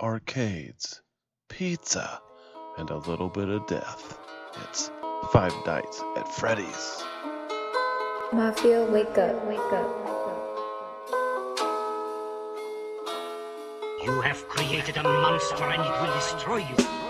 arcades, pizza, and a little bit of death. It's Five Nights at Freddy's. Mafia, wake up, wake up. You have created a monster and it will destroy you.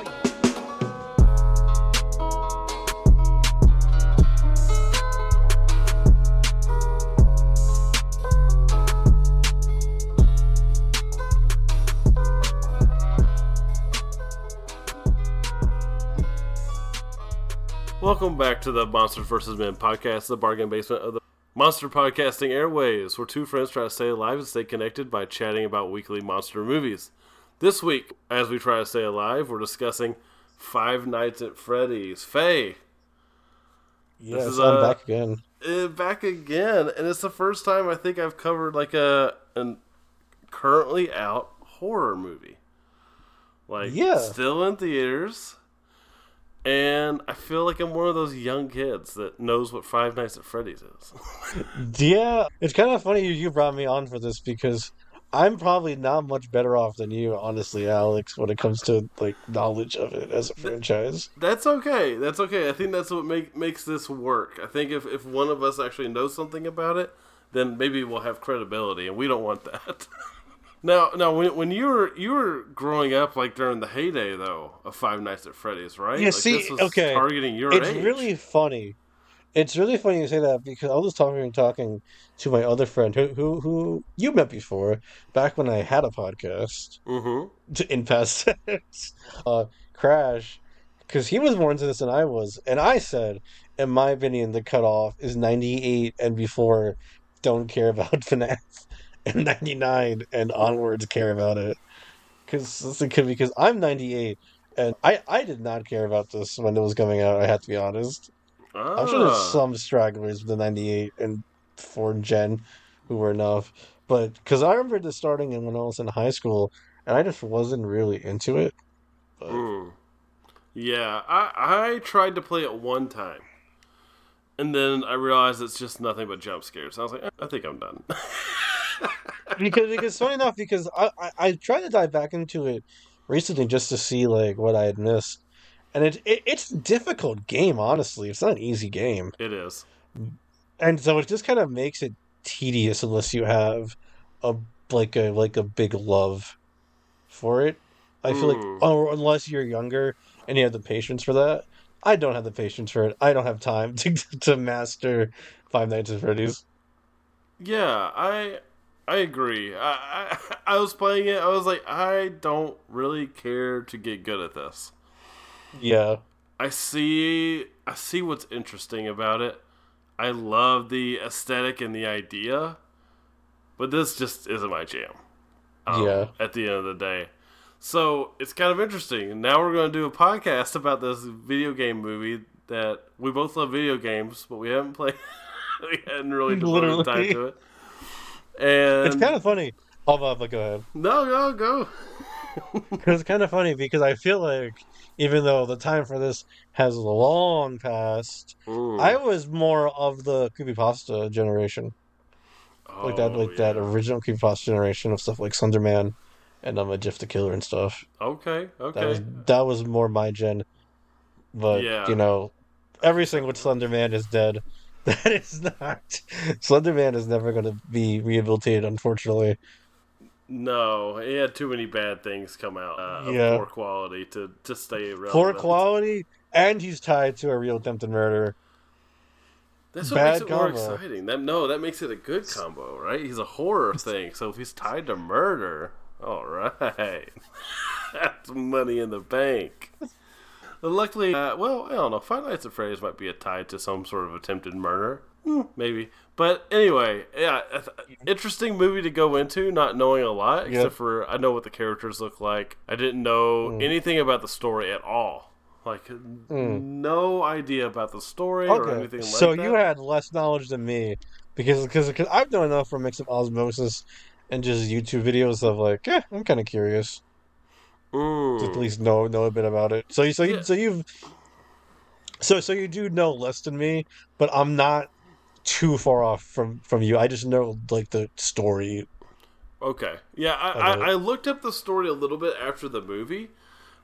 Welcome back to the Monsters vs. Men podcast, the bargain basement of the monster podcasting airways, where two friends try to stay alive and stay connected by chatting about weekly monster movies. This week, as we try to stay alive, we're discussing Five Nights at Freddy's. Fae, Yes, is, I'm uh, back again. uh, back again, and it's the first time I think I've covered like a an currently out horror movie. Like, Yeah. still in theaters. And I feel like I'm one of those young kids that knows what Five Nights at Freddy's is. Yeah, it's kind of funny you, brought me on for this because I'm probably not much better off than you, honestly, Alex, when it comes to like knowledge of it as a franchise. That's okay. That's okay. I think that's what make, makes this work. I think if, if one of us actually knows something about it, then maybe we'll have credibility, and we don't want that. now, now, when, when you were you were growing up, like during the heyday though of Five Nights at Freddy's, right? Yeah, like, see, this was okay, targeting your It's age. really funny. It's really funny you say that because I was talking and talking to my other friend who who who you met before back when I had a podcast. Mm-hmm. in past tense, uh, Crash, because he was more into this than I was, and I said, in my opinion, the cutoff is ninety eight and before. Don't care about FNAF, and ninety nine and onwards care about it, because because I'm ninety eight. And I, I did not care about this when it was coming out. I have to be honest. I'm sure there's Ah. some stragglers with the 98 and 4 gen who were enough. But because I remember this starting in when I was in high school, and I just wasn't really into it. But, Mm. Yeah, I I tried to play it one time, and then I realized it's just nothing but jump scares. I was like, "Eh, I think I'm done. because because funny enough, because I, I I tried to dive back into it recently just to see like what I had missed, and it, it it's a difficult game. Honestly, it's not an easy game, it is. and so it just kind of makes it tedious unless you have a like a like a big love for it. I feel Mm. like, or unless you're younger and you have the patience for that. I don't have the patience for it. I don't have time to to master Five Nights at Freddy's. Yeah, I I agree. I, I I was playing it. I was like, I don't really care to get good at this. Yeah, I see I see what's interesting about it. I love the aesthetic and the idea, but this just isn't my jam. Um, Yeah. At the end of the day, so it's kind of interesting. Now we're going to do a podcast about this video game movie that we both love video games, but we haven't played. we hadn't really devoted time to it. And it's kind of funny. Oh, but, but go ahead. no, no, go. It's kind of funny because I feel like even though the time for this has long passed, Mm. I was more of the creepypasta generation, like that, Oh, like that yeah. original creepypasta generation of stuff like Slenderman and um, Jeff the Killer and stuff. Okay, okay. That was that was more my gen. But Yeah. you know, everything with Slenderman is dead. That is not. Slenderman is never going to be rehabilitated, unfortunately. No, he had too many bad things come out uh, of Yeah. poor quality to, to stay relevant. Poor quality, and he's tied to a real attempted murder. That's what bad makes it more exciting. That no, that makes it a good combo, right? He's a horror thing, so if he's tied to murder, all right, that's money in the bank. Luckily, uh, well, I don't know. Five Nights at Freddy's might be a tie to some sort of attempted murder, Hmm, maybe. But anyway, yeah, interesting movie to go into, not knowing a lot, Yeah. except for I know what the characters look like. I didn't know Hmm. anything about the story at all. Like, no idea about the story or anything like so that. you had less knowledge than me because because I've done enough for a mix of osmosis and just YouTube videos of like, yeah, I'm kind of curious Mm. at least know know a bit about it. So you so you Yeah. so you've so so you do know less than me, but I'm not too far off from from you. I just know like the story Okay. Yeah, I, I. I looked up the story a little bit after the movie,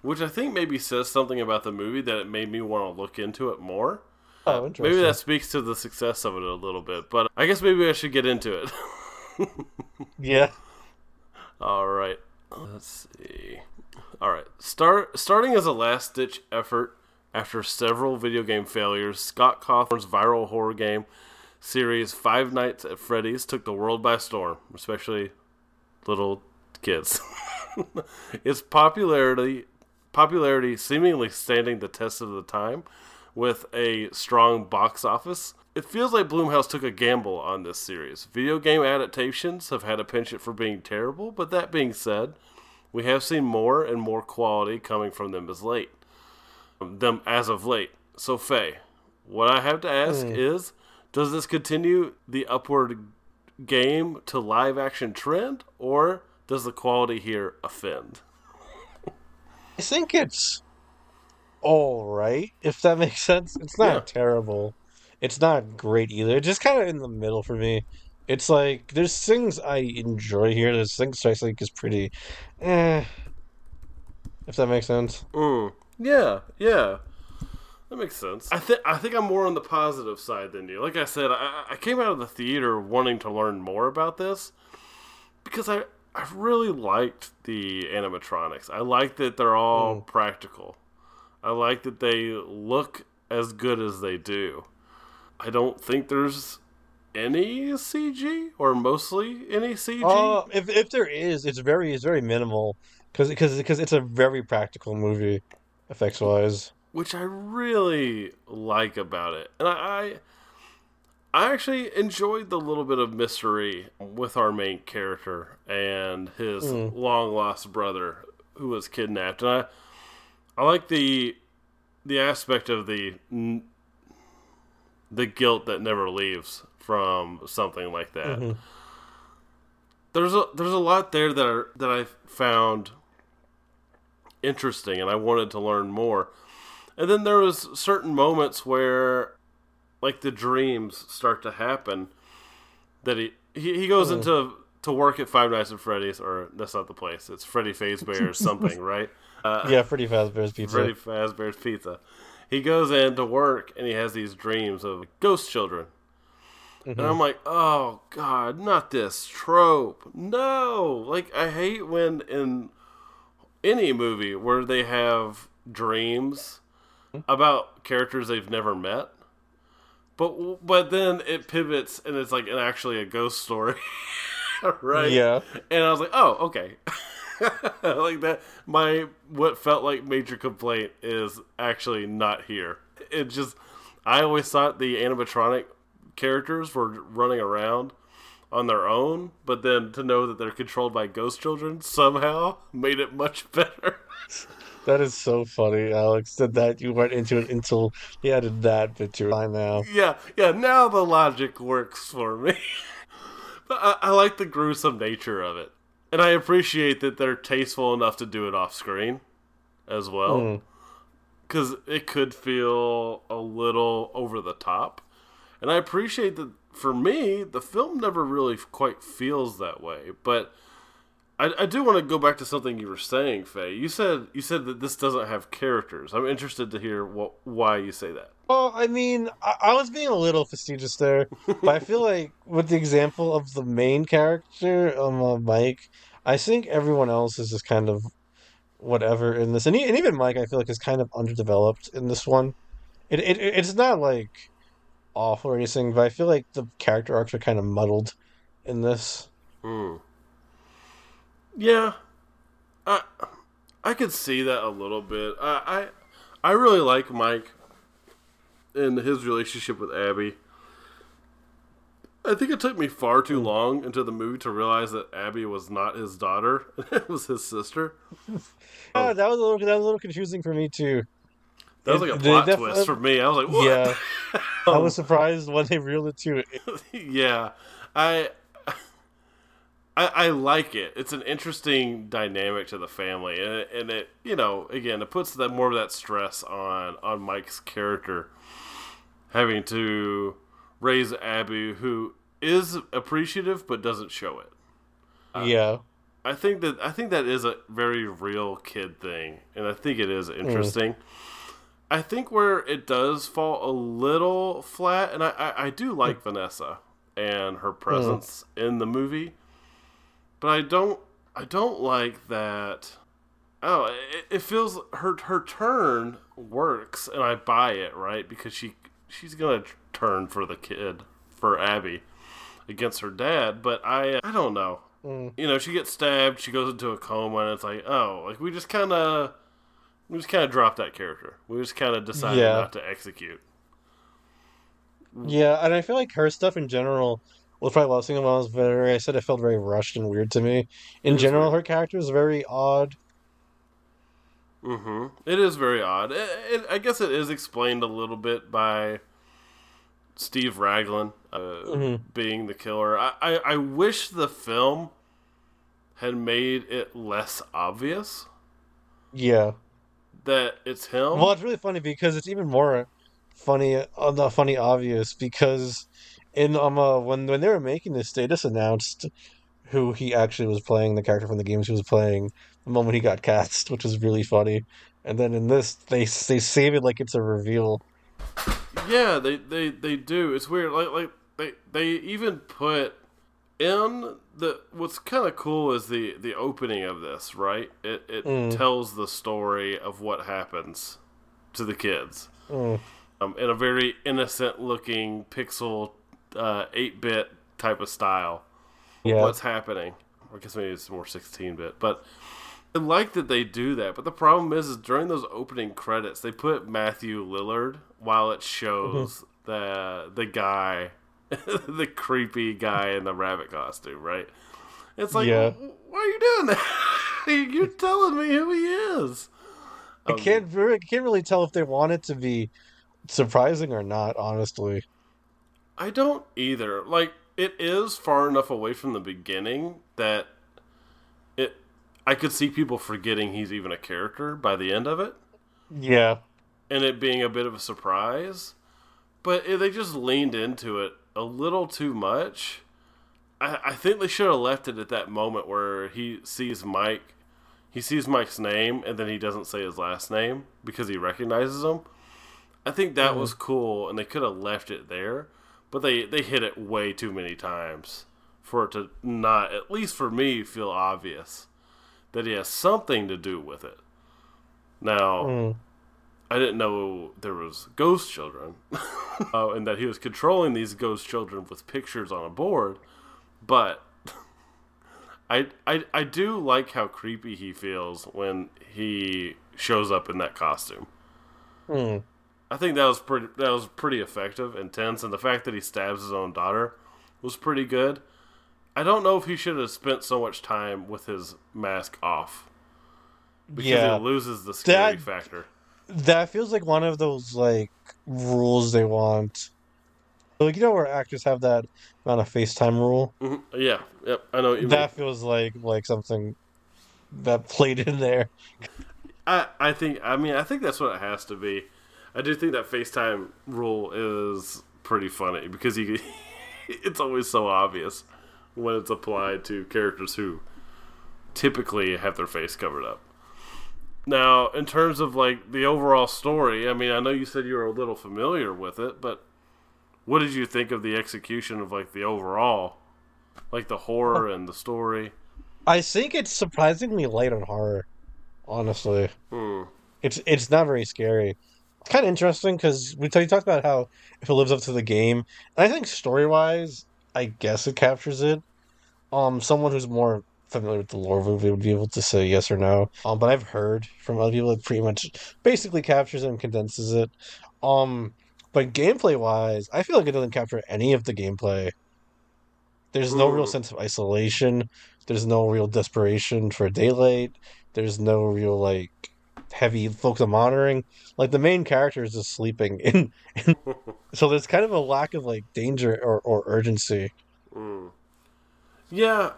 which I think maybe says something about the movie that it made me want to look into it more. Oh, interesting. Maybe that speaks to the success of it a little bit, but I guess maybe I should get into it. Yeah. All right. Let's see. All right. Start starting as a last ditch effort after several video game failures, Scott Cawthorn's viral horror game series Five Nights at Freddy's took the world by storm, especially little kids. its popularity popularity seemingly standing the test of the time with a strong box office. It feels like Blumhouse took a gamble on this series. Video game adaptations have had a penchant for being terrible, but that being said, we have seen more and more quality coming from them as late. Them as of late. So Fae, what I have to ask hmm. is, does this continue the upward game to live action trend, or does the quality here offend? I think it's all right, if that makes sense. It's not Yeah. terrible. It's not great either. Just kind of in the middle for me. It's like there's things I enjoy here. There's things I think is pretty, eh. If that makes sense. Mm. Yeah, yeah. That makes sense. I think I think I'm more on the positive side than you. Like I said, I, I came out of the theater wanting to learn more about this because I I really liked the animatronics. I like that they're all practical. I like that they look as good as they do. I don't think there's any CG or mostly any CG. Uh, if if there is, it's very it's very minimal because because because it's a very practical movie, effects wise. which I really like about it. And I, I I actually enjoyed the little bit of mystery with our main character and his long lost brother who was kidnapped. And I I like the the aspect of the the guilt that never leaves from something like that. There's a there's a lot there that are, that I found interesting and I wanted to learn more. And then there was certain moments where like the dreams start to happen that he he, he goes into to work at Five Nights at Freddy's or that's not the place. It's Freddy Fazbear or something, right? Uh, Yeah, Freddy Fazbear's Pizza. Freddy Fazbear's Pizza. He goes in to work and he has these dreams of ghost children. And I'm mm-hmm. like, oh god, not this trope. No, like I hate when in any movie where they have dreams hmm. about characters they've never met. But but then it pivots and it's like an, actually a ghost story, right? Yeah. And I was like, oh, okay. like that. My what felt like major complaint is actually not here. It just, I always thought the animatronic characters were running around on their own, but then to know that they're controlled by ghost children somehow made it much better. That is so funny, Alex. That that you weren't into it until you added that bit to it. I now. yeah, yeah. Now the logic works for me. but I, I like the gruesome nature of it, and I appreciate that they're tasteful enough to do it off screen as well. Mm. because it could feel a little over the top. And I appreciate that for me, the film never really quite feels that way. But I, I do want to go back to something you were saying, Fae. You said you said that this doesn't have characters. I'm interested to hear what why you say that. Well, I mean, I, I was being a little facetious there, but I feel like with the example of the main character, um, uh, Mike, I think everyone else is just kind of whatever in this, and, e- and even Mike, I feel like is kind of underdeveloped in this one. It, it it's not like awful or anything, but I feel like the character arcs are kind of muddled in this. Hmm. Yeah, I I could see that a little bit. I I, I really like Mike and his relationship with Abby. I think it took me far too hmm. long into the movie to realize that Abby was not his daughter; it was his sister. Yeah, oh, that was a little that was a little confusing for me too. That was like a plot def- twist for me. I was like, "What?" Yeah, I was surprised when they revealed it too. yeah, I, I I like it. It's an interesting dynamic to the family, and it, and it you know again it puts that more of that stress on on Mike's character having to raise Abby, who is appreciative but doesn't show it. Uh, yeah. I think that I think that is a very real kid thing, and I think it is mm. interesting. I think where it does fall a little flat, and I, I, I do like mm. Vanessa and her mm. presence in the movie, but I don't I don't like that. Oh, it, it feels her her turn works, and I buy it right because she she's gonna turn for the kid for Abby against her dad, but I I don't know. Mm. You know, she gets stabbed, she goes into a coma, and it's like, oh, like we just kind of we just kind of dropped that character. We just kind of decided Yeah. not to execute. Yeah, and I feel like her stuff in general was probably last I was very I said it felt very rushed and weird to me. In general, weird. her character is very odd. Hmm It is very odd. It, it, I guess it is explained a little bit by Steve Raglan uh, Mhm. being the killer. I, I, I wish the film had made it less obvious Yeah. that it's him. Well, it's really funny because it's even more funny, uh, the funny obvious because in um uh, when when they were making this, they just announced who he actually was playing, the character from the games he was playing, the moment he got cast, which was really funny. And then in this, they they save it like it's a reveal. Yeah, they, they, they do. It's weird. Like like they they even put in the what's kind of cool is the the opening of this, right? It it Mm. tells the story of what happens to the kids. Mm. Um, in a very innocent looking pixel uh, 8-bit type of style. Yeah. What's happening? I guess maybe it's more 16-bit, but I like that they do that. But the problem is, is during those opening credits, they put Matthew Lillard while it shows the the guy, the creepy guy in the rabbit costume, right? It's like, Yeah. Why are you doing that? You're telling me who he is. I Um, can't I can't really tell if they want it to be surprising or not, honestly. I don't either. Like it is far enough away from the beginning that it I could see people forgetting he's even a character by the end of it Yeah. and it being a bit of a surprise. But it, they just leaned into it a little too much. I, I think they should have left it at that moment where he sees Mike. He sees Mike's name and then he doesn't say his last name because he recognizes him. I think that mm-hmm. was cool, and they could have left it there, but they they hit it way too many times for it to not, at least for me, feel obvious that he has something to do with it. Now, Mm. I didn't know there was ghost children, uh, and that he was controlling these ghost children with pictures on a board, but. I, I, I do like how creepy he feels when he shows up in that costume. Mm. I think that was pretty that was pretty effective intense, and the fact that he stabs his own daughter was pretty good. I don't know if he should have spent so much time with his mask off because Yeah. he loses the scary That- factor. That feels like one of those like rules they want. Like you know where actors have that amount of FaceTime rule? hmm Yeah, yep, I know what you That mean. feels like like something that played in there. I I think I mean I think that's what it has to be. I do think that FaceTime rule is pretty funny because you it's always so obvious when it's applied to characters who typically have their face covered up. Now, in terms of like the overall story, I mean, I know you said you were a little familiar with it, but what did you think of the execution of like the overall, like the horror and the story? I think it's surprisingly light on horror. Honestly, Hmm. it's it's not very scary. It's kind of interesting because we t- talked about how if it lives up to the game, and I think story wise, I guess it captures it. Um, someone who's more familiar with the lore would be, would be able to say yes or no. Um, but I've heard from other people it pretty much basically captures it and condenses it. Um, but gameplay wise, I feel like it doesn't capture any of the gameplay. There's no real Hmm. sense of isolation. There's no real desperation for daylight. There's no real like heavy focus on monitoring. Like the main character is just sleeping, and, and so there's kind of a lack of like danger or, or urgency. Mm. Yeah,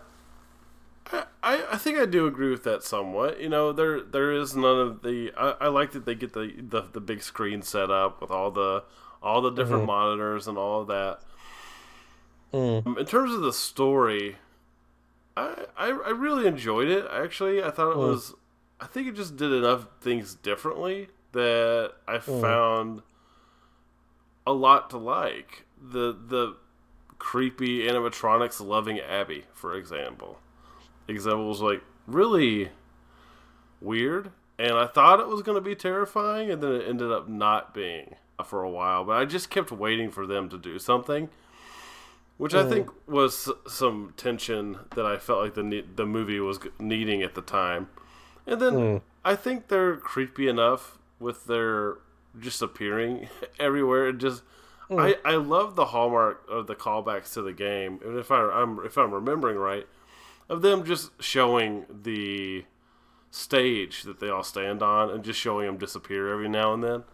I, I think I do agree with that somewhat. You know, there there is none of the. I, I like that they get the, the the big screen set up with all the all the different Mhm. monitors and all of that. Mm. Um, In terms of the story, I, I I really enjoyed it. Actually, I thought it Mm. was. I think it just did enough things differently that I Mm. found a lot to like. The the creepy animatronics loving Abby, for example. Example was like really weird, and I thought it was going to be terrifying, and then it ended up not being for a while. But I just kept waiting for them to do something, which I Mm. think was some tension that I felt like the the movie was needing at the time. And then Mm. I think they're creepy enough with their just appearing everywhere. It just I, I love the hallmark of the callbacks to the game, and if I, I'm if I'm remembering right, of them just showing the stage that they all stand on and just showing them disappear every now and then.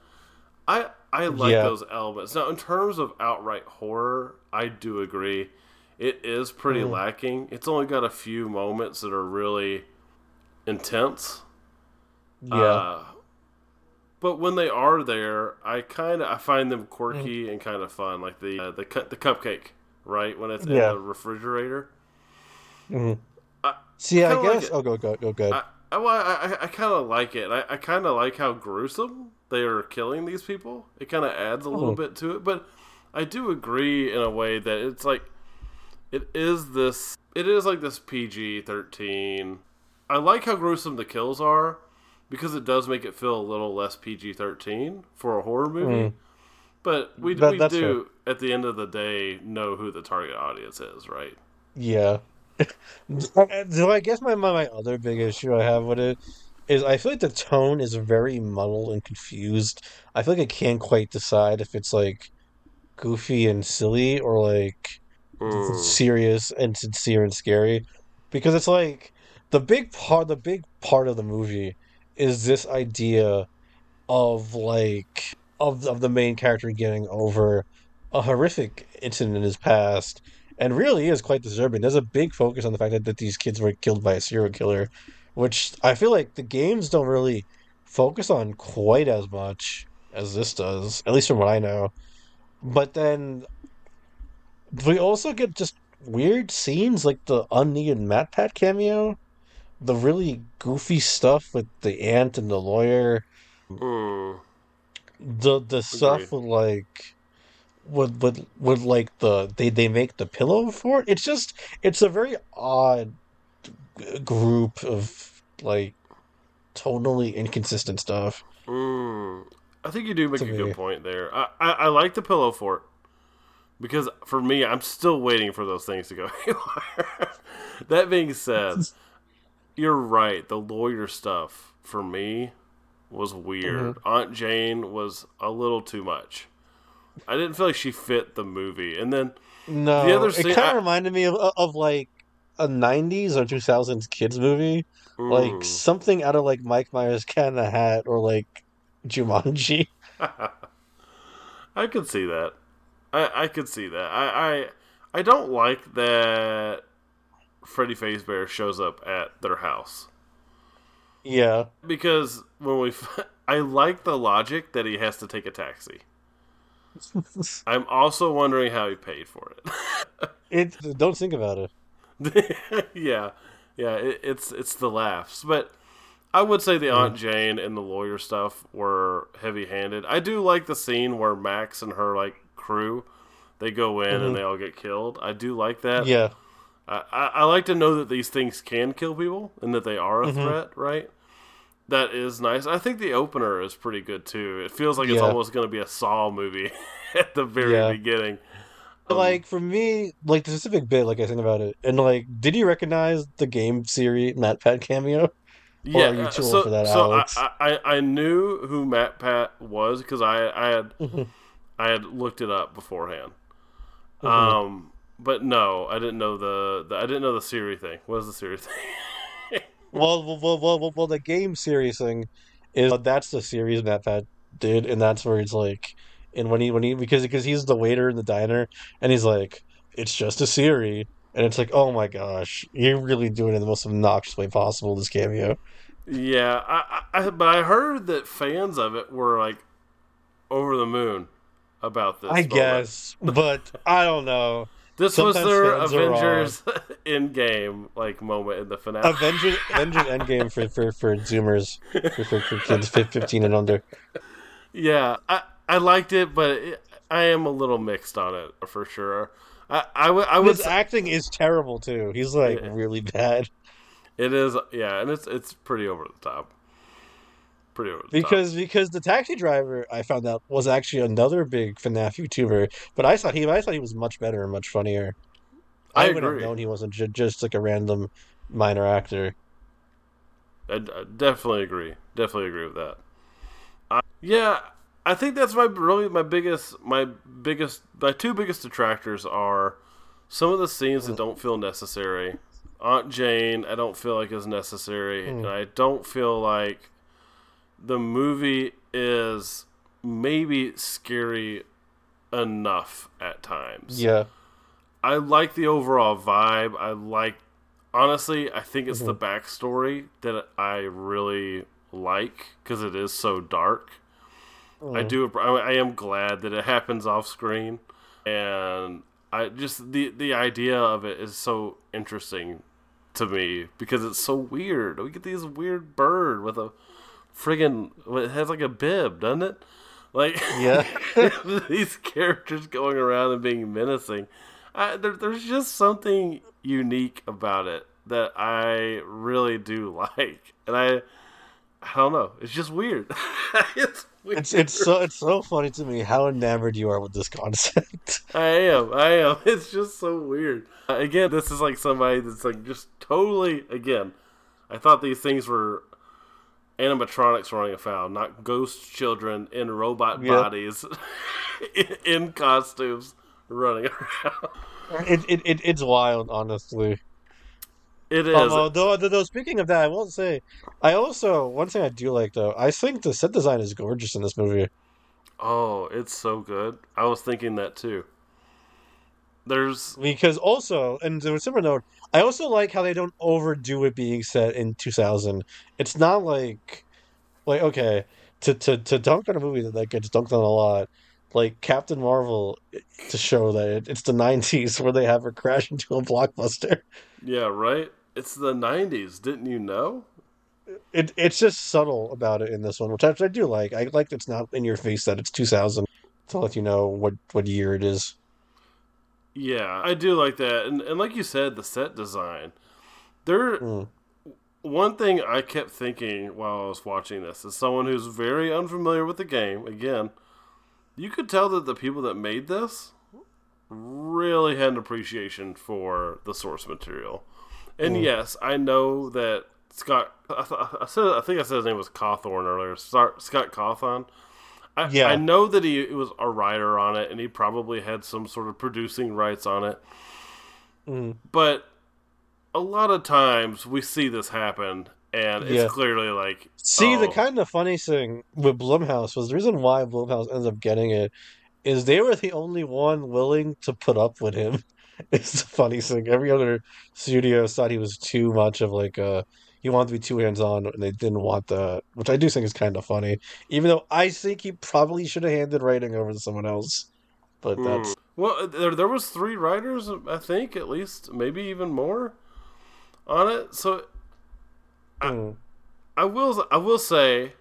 I I like Yeah. those elements. Now, in terms of outright horror, I do agree. It is pretty lacking. It's only got a few moments that are really intense. Yeah. Uh, but when they are there, I kind of I find them quirky and kind of fun, like the uh, the cu- the cupcake, right? When it's Yeah. in the refrigerator. Mhm. I- See, I like guess. it. oh, go go go good. I I, well, I, I, I kind of like it. I, I kind of like how gruesome they are killing these people. It kind of adds a little Mhm. bit to it, but I do agree in a way that it's like it is this. It is like this PG thirteen. I like how gruesome the kills are because it does make it feel a little less PG thirteen for a horror movie. Mm. But we, That- we do at the end of the day know who the target audience is, right? Yeah. so I guess my, my my other big issue I have with it is I feel like the tone is very muddled and confused. I feel like I can't quite decide if it's like goofy and silly or like Mm. serious and sincere and scary because it's like the big part the big part of the movie is this idea of like of of the main character getting over a horrific incident in his past and really is quite disturbing. There's a big focus on the fact that, that these kids were killed by a serial killer which i feel like the games don't really focus on quite as much as this does at least from what i know. But then we also get just weird scenes like the unneeded MatPat cameo, the really goofy stuff with the aunt and the lawyer, Mm. the the stuff with like with with with like the they they make the pillow for it. It's just it's a very odd group of like totally inconsistent stuff. Mm. I think you do make a me. good point there. I, I, I like the pillow fort because for me, I'm still waiting for those things to go haywire. that being said, you're right. The lawyer stuff for me was weird. Mm-hmm. Aunt Jane was a little too much. I didn't feel like she fit the movie. And then No, The other it kind of reminded me of of like a '90s or 2000s kids movie. like mm, something out of like Mike Myers Cat in the Hat or like Jumanji. I could see that. I, I could see that. I, I I don't like that Freddy Fazbear shows up at their house Yeah, because when we f- I like the logic that he has to take a taxi. I'm also wondering how he paid for it. it. Don't think about it. yeah, yeah, it, it's it's the laughs, but I would say the Aunt Jane and the lawyer stuff were heavy-handed. I do like the scene where Max and her like crew they go in and mm-hmm. they all get killed. I do like that. Yeah, I, I, I like to know that these things can kill people and that they are a threat, right? That is nice. I think the opener is pretty good too. It feels like it's Yeah. almost going to be a Saw movie at the very Yeah. beginning. But, like for me, like the specific bit, like I think about it, and like, did you recognize the Game Theory Matt Pat cameo? Yeah, are you uh, too old so, for that, so Alex? I, I I knew who Matt Pat was because I I had Mhm. I had looked it up beforehand. Mhm. Um, but no, I didn't know the, the I didn't know the Siri thing. What is the Siri thing? Well, well, well, well, well, the Game Theory thing is uh, that's the series that that did, and that's where it's like, and when he when he because because he's the waiter in the diner, and he's like, it's just a theory, and it's like, oh my gosh, you're really doing it in the most obnoxious way possible. This cameo. yeah, I, I I- but I heard that fans of it were like over the moon about this. I moment. guess, but I don't know. This was their Avengers Endgame like moment in the finale. Avengers Avengers Endgame for for for Zoomers for, for, for kids fifteen and under. Yeah, I I liked it, but it, I am a little mixed on it for sure. I I would I would His acting is terrible too. He's like Yeah. really bad it is yeah, and it's it's pretty over the top. Pretty over the top. because because the taxi driver I found out was actually another big FNAF YouTuber, but I thought he I thought he was much better and much funnier. I would have known he wasn't ju- just like a random minor actor. I, I definitely agree. Definitely agree with that. Uh, yeah, I think that's my really my biggest my biggest my two biggest detractors are some of the scenes that don't feel necessary. Aunt Jane, I don't feel like is necessary, and I don't feel like the movie is maybe scary enough at times. Yeah, I like the overall vibe. I like, honestly, I think it's the mm-hmm. backstory that I really like because it is so dark. I mm-hmm. do. I, I am glad that it happens off screen, and I just the the idea of it is so interesting to me because it's so weird. We get these weird bird with a friggin' it has like a bib, doesn't it? Like yeah. these characters going around and being menacing. I, there, there's just something unique about it that I really do like, and I, I don't know. It's just weird. it's weird. It's it's so it's so funny to me how enamored you are with this concept. I am. I am. It's just so weird. Uh, again, this is like somebody that's like just totally. Again, I thought these things were animatronics running afoul, not ghost children in robot Yep. bodies, in, in costumes running around. It, it, it it's wild, honestly. It is. Um, although, though, speaking of that, I will say, I also one thing I do like though. I think the set design is gorgeous in this movie. oh, it's so good. I was thinking that too. There's Because also, and to a similar note, I also like how they don't overdo it being set in 2000. It's not like, like okay, to to to dunk on a movie that, that gets dunked on a lot, like Captain Marvel, to show that it, it's the 90s where they have her crash into a blockbuster. yeah, right. It's the '90s. Didn't you know? It it's just subtle about it in this one, which I, which I do like. I like it's not in your face that it's 2000 to let you know what what year it is. Yeah, I do like that, and and like you said, the set design. There, Mm. one thing I kept thinking while I was watching this is someone who's very unfamiliar with the game. Again, you could tell that the people that made this really had an appreciation for the source material. And yes, I know that Scott. I, th- I said I think I said his name was Cawthorn earlier. Scott Scott Cawthon. I, Yeah. I know that he was a writer on it, and he probably had some sort of producing rights on it. Mm. But a lot of times we see this happen, and it's Yeah. clearly like See, the oh, kind of funny thing with Blumhouse was the reason why Blumhouse ends up getting it is they were the only one willing to put up with him. It's the funny thing. Every other studio thought he was too much of like a he wanted to be too hands on, and they didn't want that, which I do think is kind of funny. Even though I think he probably should have handed writing over to someone else, but that's Hmm. Well, there there was three writers, I think, at least, maybe even more on it. So Mm. I will I will say,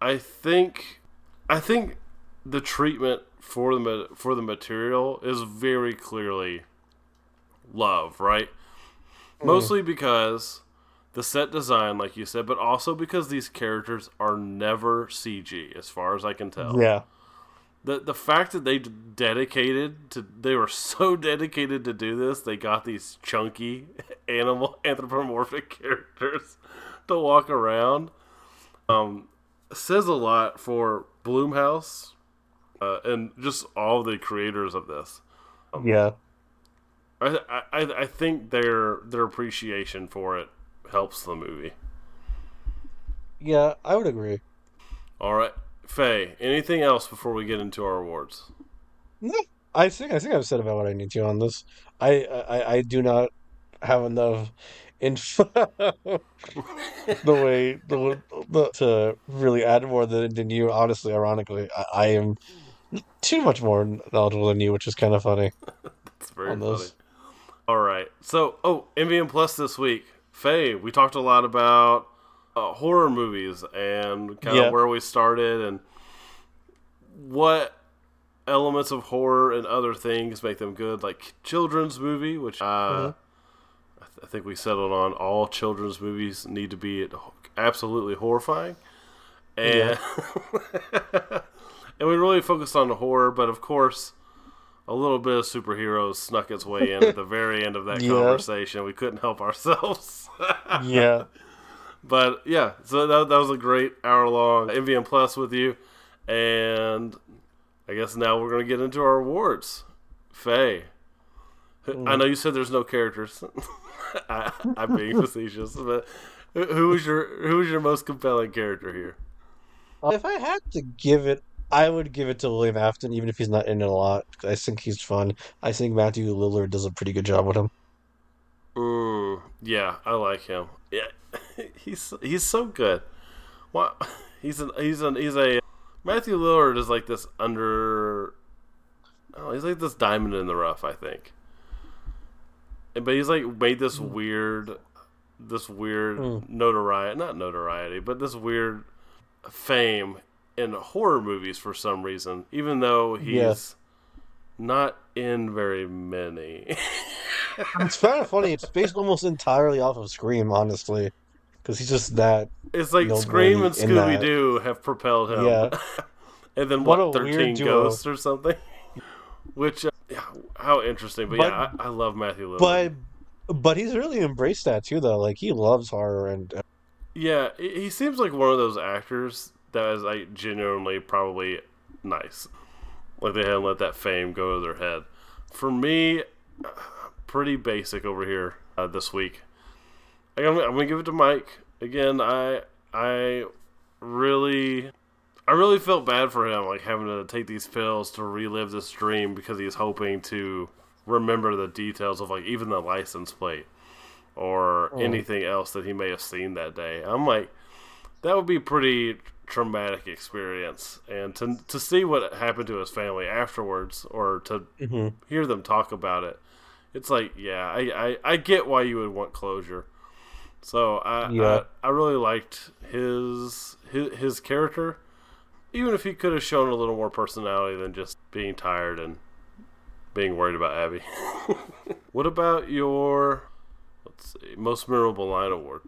I think I think the treatment for the for the material is very clearly love, right? Mostly because the set design, like you said, but also because these characters are never CG, as far as I can tell. Yeah, the the fact that they dedicated to they were so dedicated to do this they got these chunky animal anthropomorphic characters to walk around um says a lot for Blumhouse uh, and just all the creators of this. Yeah. I, I i think their their appreciation for it helps the movie Yeah, I would agree. all right Fae anything else before we get into our awards No, I think I think I've said about what I need to on this. I I, I do not have enough info the way the, the to really add more than, than you. Honestly, ironically, I, I am too much more knowledgeable than you, which is kind of funny. it's very funny. All right. So, oh, MVM Plus this week. Fae, we talked a lot about uh, horror movies and kind of Yeah. where we started and what elements of horror and other things make them good, like children's movie, which uh. I, th- I think we settled on all children's movies need to be absolutely horrifying. And, and we really focused on the horror, but of course, a little bit of superheroes snuck its way in at the very end of that Yeah. conversation. We couldn't help ourselves. Yeah. But yeah, so that, that was a great hour long MVM Plus with you. And I guess now we're going to get into our awards. Fae. who- I mm. know you said there's no characters. I, I'm being facetious, but who- who was your who was your most compelling character here? If I had to give it, I would give it to William Afton, even if he's not in it a lot. I think he's fun. I think Matthew Lillard does a pretty good job with him. Mm, yeah, I like him. Yeah, he's he's so good. Well, he's an he's an he's a Matthew Lillard is like this under. Oh, he's like this diamond in the rough. I think. But he's like made this weird, this weird Mm. notoriety, not notoriety, but this weird fame in horror movies for some reason. Even though he's Yeah. not in very many. It's kind of funny. It's based almost entirely off of Scream, honestly, because he's just that. It's like Scream and Scooby Doo have propelled him. Yeah. and then What what, thirteen ghosts or something. Which, uh, yeah, how interesting. But, But- yeah, I, I love Matthew Lillard. But but he's really embraced that too, though. Like he loves horror, and uh, yeah, he he seems like one of those actors that is like genuinely probably nice. Like they hadn't let that fame go to their head. For me, pretty basic over here uh, this week. I'm I'm gonna give it to Mike again. I I really I really felt bad for him, like having to take these pills to relive this dream because he's hoping to remember the details of like even the license plate or anything else that he may have seen that day. I'm like, that would be pretty traumatic experience, and to to see what happened to his family afterwards, or to Mhm. hear them talk about it, it's like, yeah, I I, I get why you would want closure. So I, Yeah. I I really liked his his his character, even if he could have shown a little more personality than just being tired and being worried about Abby. what about your let's see most memorable line award?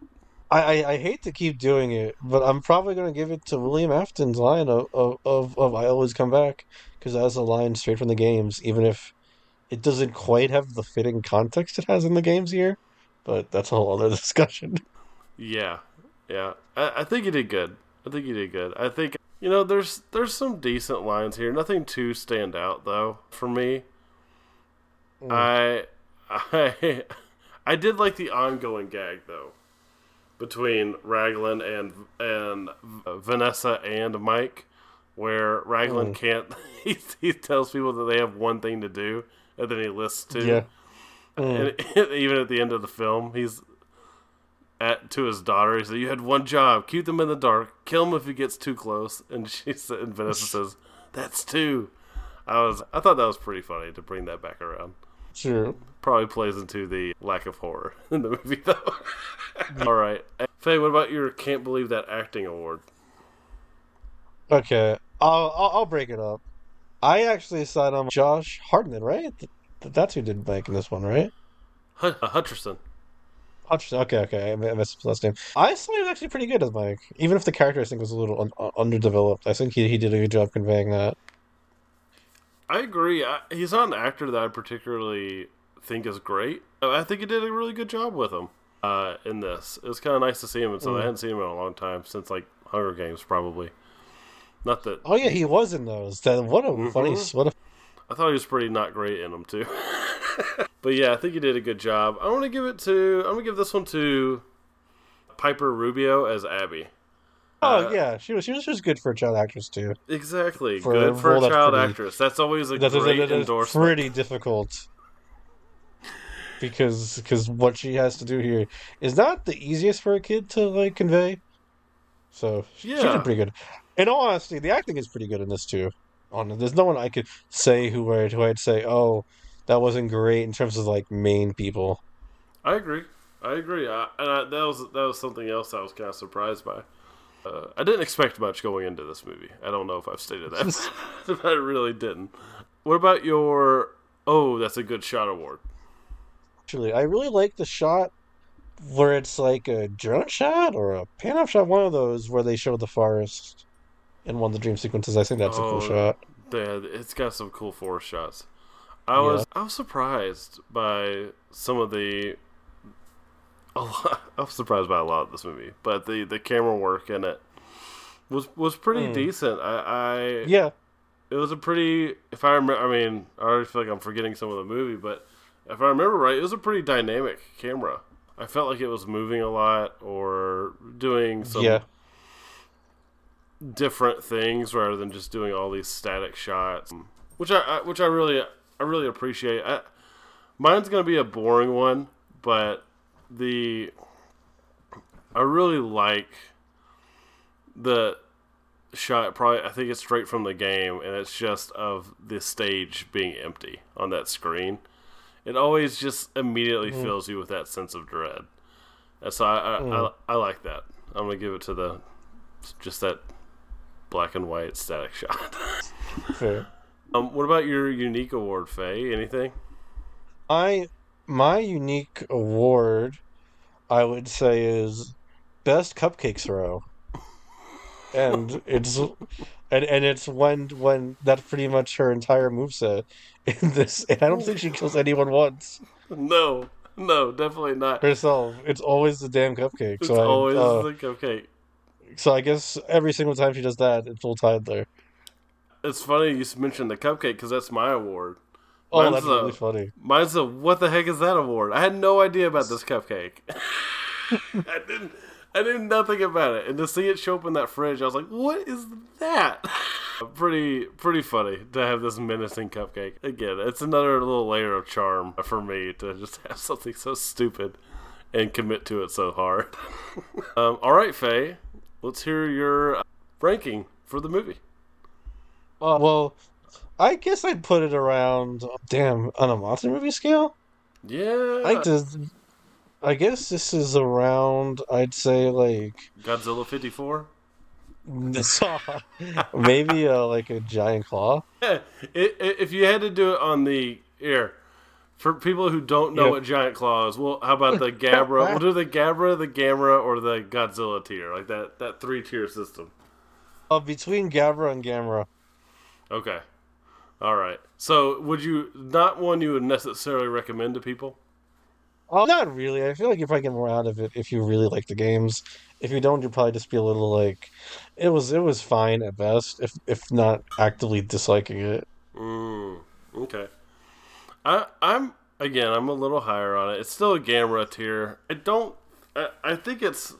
I, I I hate to keep doing it, but I'm probably gonna give it to William Afton's line of of, of, of "I always come back" because that's a line straight from the games, even if it doesn't quite have the fitting context it has in the games here. But that's a whole other discussion. Yeah, yeah. I, I think he did good. I think he did good. I think you know there's there's some decent lines here. Nothing too stand out though for me. Mm. I I I did like the ongoing gag though between Raglan and and Vanessa and Mike, where Raglan Mm. can't. He, he tells people that they have one thing to do, and then he lists two. Yeah. Mm. And even at the end of the film, he's at to his daughter. He said, "You had one job: keep them in the dark, kill him if he gets too close." And she said, and Vanessa says, "That's two. I was, I thought that was pretty funny to bring that back around. Sure. Probably plays into the lack of horror in the movie, though. All right, Fae, what about your can't believe that acting award? Okay. I'll, I'll I'll break it up. I actually side on Josh Hartnett, right? Th- That's who did Mike in this one, right? Hut- uh, Hutcherson. Hutchinson. Okay, okay. I missed his last name. I thought he was actually pretty good as Mike, even if the character I think was a little un- underdeveloped. I think he he did a good job conveying that. I agree. I, he's not an actor that I particularly think is great. I think he did a really good job with him uh, in this. It was kind of nice to see him, and so I hadn't seen him in a long time since like Hunger Games, probably. Not that Oh yeah, he was in those. That what a funny Mhm. what a I thought he was pretty not great in them too. but yeah, I think he did a good job. I want to give it to. I'm gonna give this one to Piper Rubio as Abby. Oh Uh, yeah, she was she was just good for a child actress too. Exactly, For good a for a child pretty- actress. That's always a That is great that endorsement. pretty difficult because because what she has to do here is not the easiest for a kid to like convey. So she she did pretty good. In all honesty, the acting is pretty good in this too. On there's no one I could say who I who I'd say oh that wasn't great in terms of like main people. I agree. I agree. I, and I, that was that was something else I was kind of surprised by. Uh, I didn't expect much going into this movie. I don't know if I've stated that, I really didn't. What about your? Oh, that's a good shot award. Actually, I really like the shot where it's like a drone shot or a pan up shot. One of those where they show the forest in one of the dream sequences. I think that's a cool Oh, shot. Yeah, it's got some cool forest shots. I was I was surprised by some of the. A lot, I was surprised by a lot of this movie, but the, the camera work in it was was pretty Mm. decent. I, I Yeah, it was a pretty. If I remember, I mean, I already feel like I'm forgetting some of the movie, but if I remember right, it was a pretty dynamic camera. I felt like it was moving a lot or doing some yeah, different things rather than just doing all these static shots, which I, I which I really I really appreciate. I, mine's gonna be a boring one, but the I really like the shot. Probably I think it's straight from the game, and it's just of the stage being empty on that screen. It always just immediately fills you with that sense of dread. And so I I, I I like that. I'm gonna give it to the just that black and white static shot. fair. um, what about your unique award, Fae? Anything? My my unique award, I would say, is best cupcake throw, and it's and and it's when when that's pretty much her entire moveset in this. And I don't think she kills anyone once No, no, definitely not. herself. It's always the damn cupcake. It's So I, always uh, the cupcake. so I guess every single time she does that, it's all tied there. It's funny you mentioned the cupcake because that's my award. Oh, Mine's that's the- really funny. Mine's a what the heck is that award? I had no idea about this cupcake. I didn't. I knew nothing about it, and to see it show up in that fridge, I was like, "What is that?" pretty, pretty funny to have this menacing cupcake. Again, it's another little layer of charm for me to just have something so stupid and commit to it so hard. um, all right, Fae, let's hear your uh, ranking for the movie. Uh, well, I guess I'd put it around. Damn, on a monster movie scale. Yeah, I just, I guess this is around. I'd say like Godzilla fifty four. maybe uh, like a giant claw. I- if you had to do it on the air, for people who don't know Yeah. what Giant Claw is, well, how about the Gabara? we'll do the Gabara, the Gamera, or the Godzilla tier, like that that three tier system. Uh, between Gabara and Gamera. Okay, all right. So, would you not one you would necessarily recommend to people? Uh, not really. I feel like you probably get more out of it if you really like the games. If you don't, you'll probably just be a little like, it was it was fine at best, if if not actively disliking it. Mm, okay. I I'm again I'm a little higher on it. It's still a Gamera tier. I don't. I, I think it's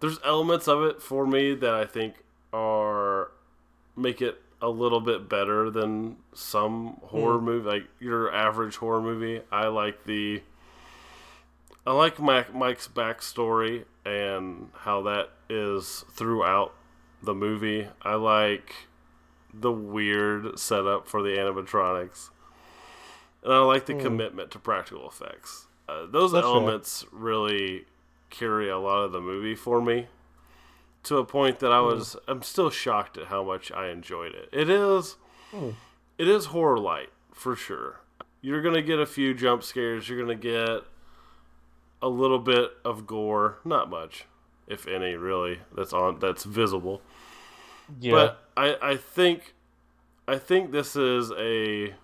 there's elements of it for me that I think are make it a little bit better than some horror movie, like your average horror movie. I like the I like Mike, Mike's backstory and how that is throughout the movie. I like the weird setup for the animatronics, and I like the commitment to practical effects. Uh, those That's elements really carry a lot of the movie for me to a point that I hmm. was I'm still shocked at how much I enjoyed it. It is hmm. it is horror light for sure. You're gonna get a few jump scares. You're gonna get a little bit of gore, not much, if any, really. That's on that's visible. Yeah. But I, I think I think this is a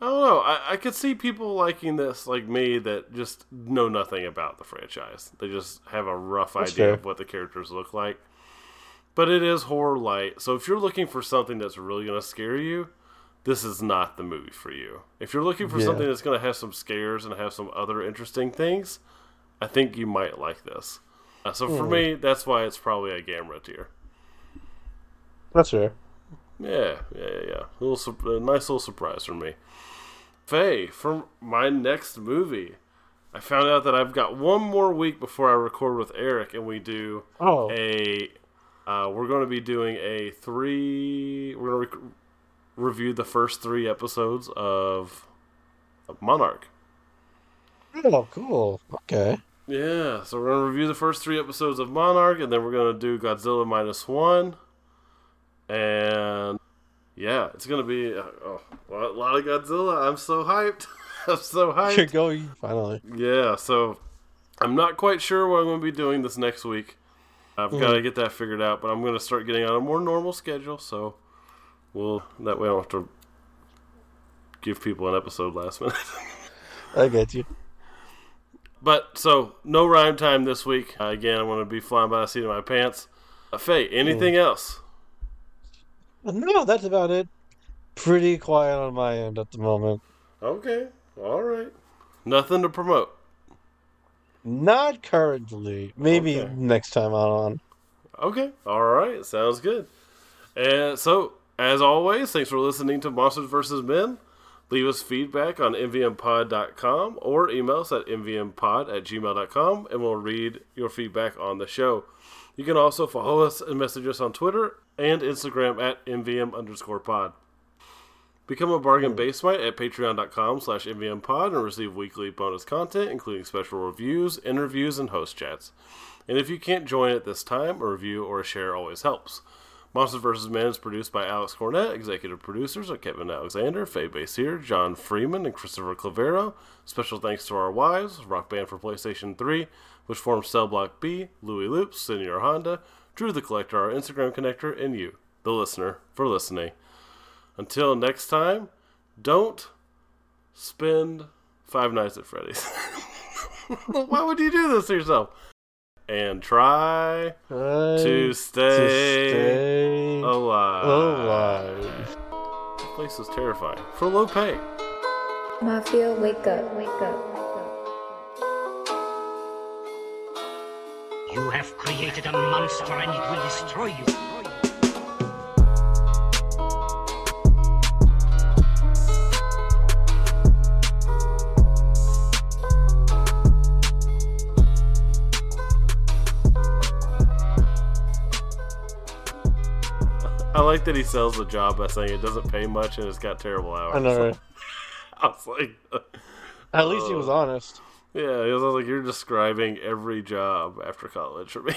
I don't know. I, I could see people liking this like me that just know nothing about the franchise. They just have a rough That's idea fair. of what the characters look like. But it is horror light. So if you're looking for something that's really gonna scare you, this is not the movie for you. If you're looking for Yeah. something that's gonna have some scares and have some other interesting things, I think you might like this. Uh, so for Hmm. me, that's why it's probably a Gamera tier. That's fair. Yeah, yeah, yeah. A little, sup- a nice little surprise for me. Fae, for my next movie, I found out that I've got one more week before I record with Eric, and we do Oh, a. Uh, we're going to be doing a three. We're going to rec- reviewed the first three episodes of, of Monarch. Oh, cool. Okay. Yeah, so we're gonna review the first three episodes of Monarch, and then we're gonna do Godzilla minus one, and yeah, it's gonna be uh, oh, a lot of Godzilla. I'm so hyped. I'm so hyped. You're going finally. Yeah, so I'm not quite sure what I'm going to be doing this next week. I've got to get that figured out, but I'm going to start getting on a more normal schedule, so we'll that way I don't have to give people an episode last minute. I get you. but so no rhyme time this week. Uh, again, I'm to be flying by the seat of my pants. Uh, Fae, anything else? No, that's about it. Pretty quiet on my end at the moment. Okay, all right. Nothing to promote. Not currently. Maybe Okay. next time I'm on. Okay. All right. Sounds good. And so, as always, thanks for listening to Monsters vs. Men. Leave us feedback on mvmpod.com or email us at mvmpod at gmail.com and we'll read your feedback on the show. You can also follow us and message us on Twitter and Instagram at mvm underscore pod. Become a bargain hmm. base basemite at patreon.com slash mvmpod and receive weekly bonus content, including special reviews, interviews, and host chats. And if you can't join at this time, a review or a share always helps. Monsters vs. Men is produced by Alex Cornett. Executive producers are Kevin Alexander, Fae Basier, John Freeman, and Christopher Clavero. Special thanks to our wives, Rock Band for PlayStation 3, which forms Cell Block B, Louis Loops, Senior Honda, Drew the Collector, our Instagram connector, and you, the listener, for listening. Until next time, don't spend Five Nights at Freddy's. Why would you do this to yourself? And try Try to to stay, stay alive. alive. This place is terrifying. For low pay. Mafia, wake up, wake up. You have created a monster and it will destroy you. Like that he sells the job by saying it doesn't pay much and it's got terrible hours. I know? I was like, At least he was uh, honest. yeah, he was like, you're describing every job after college for me.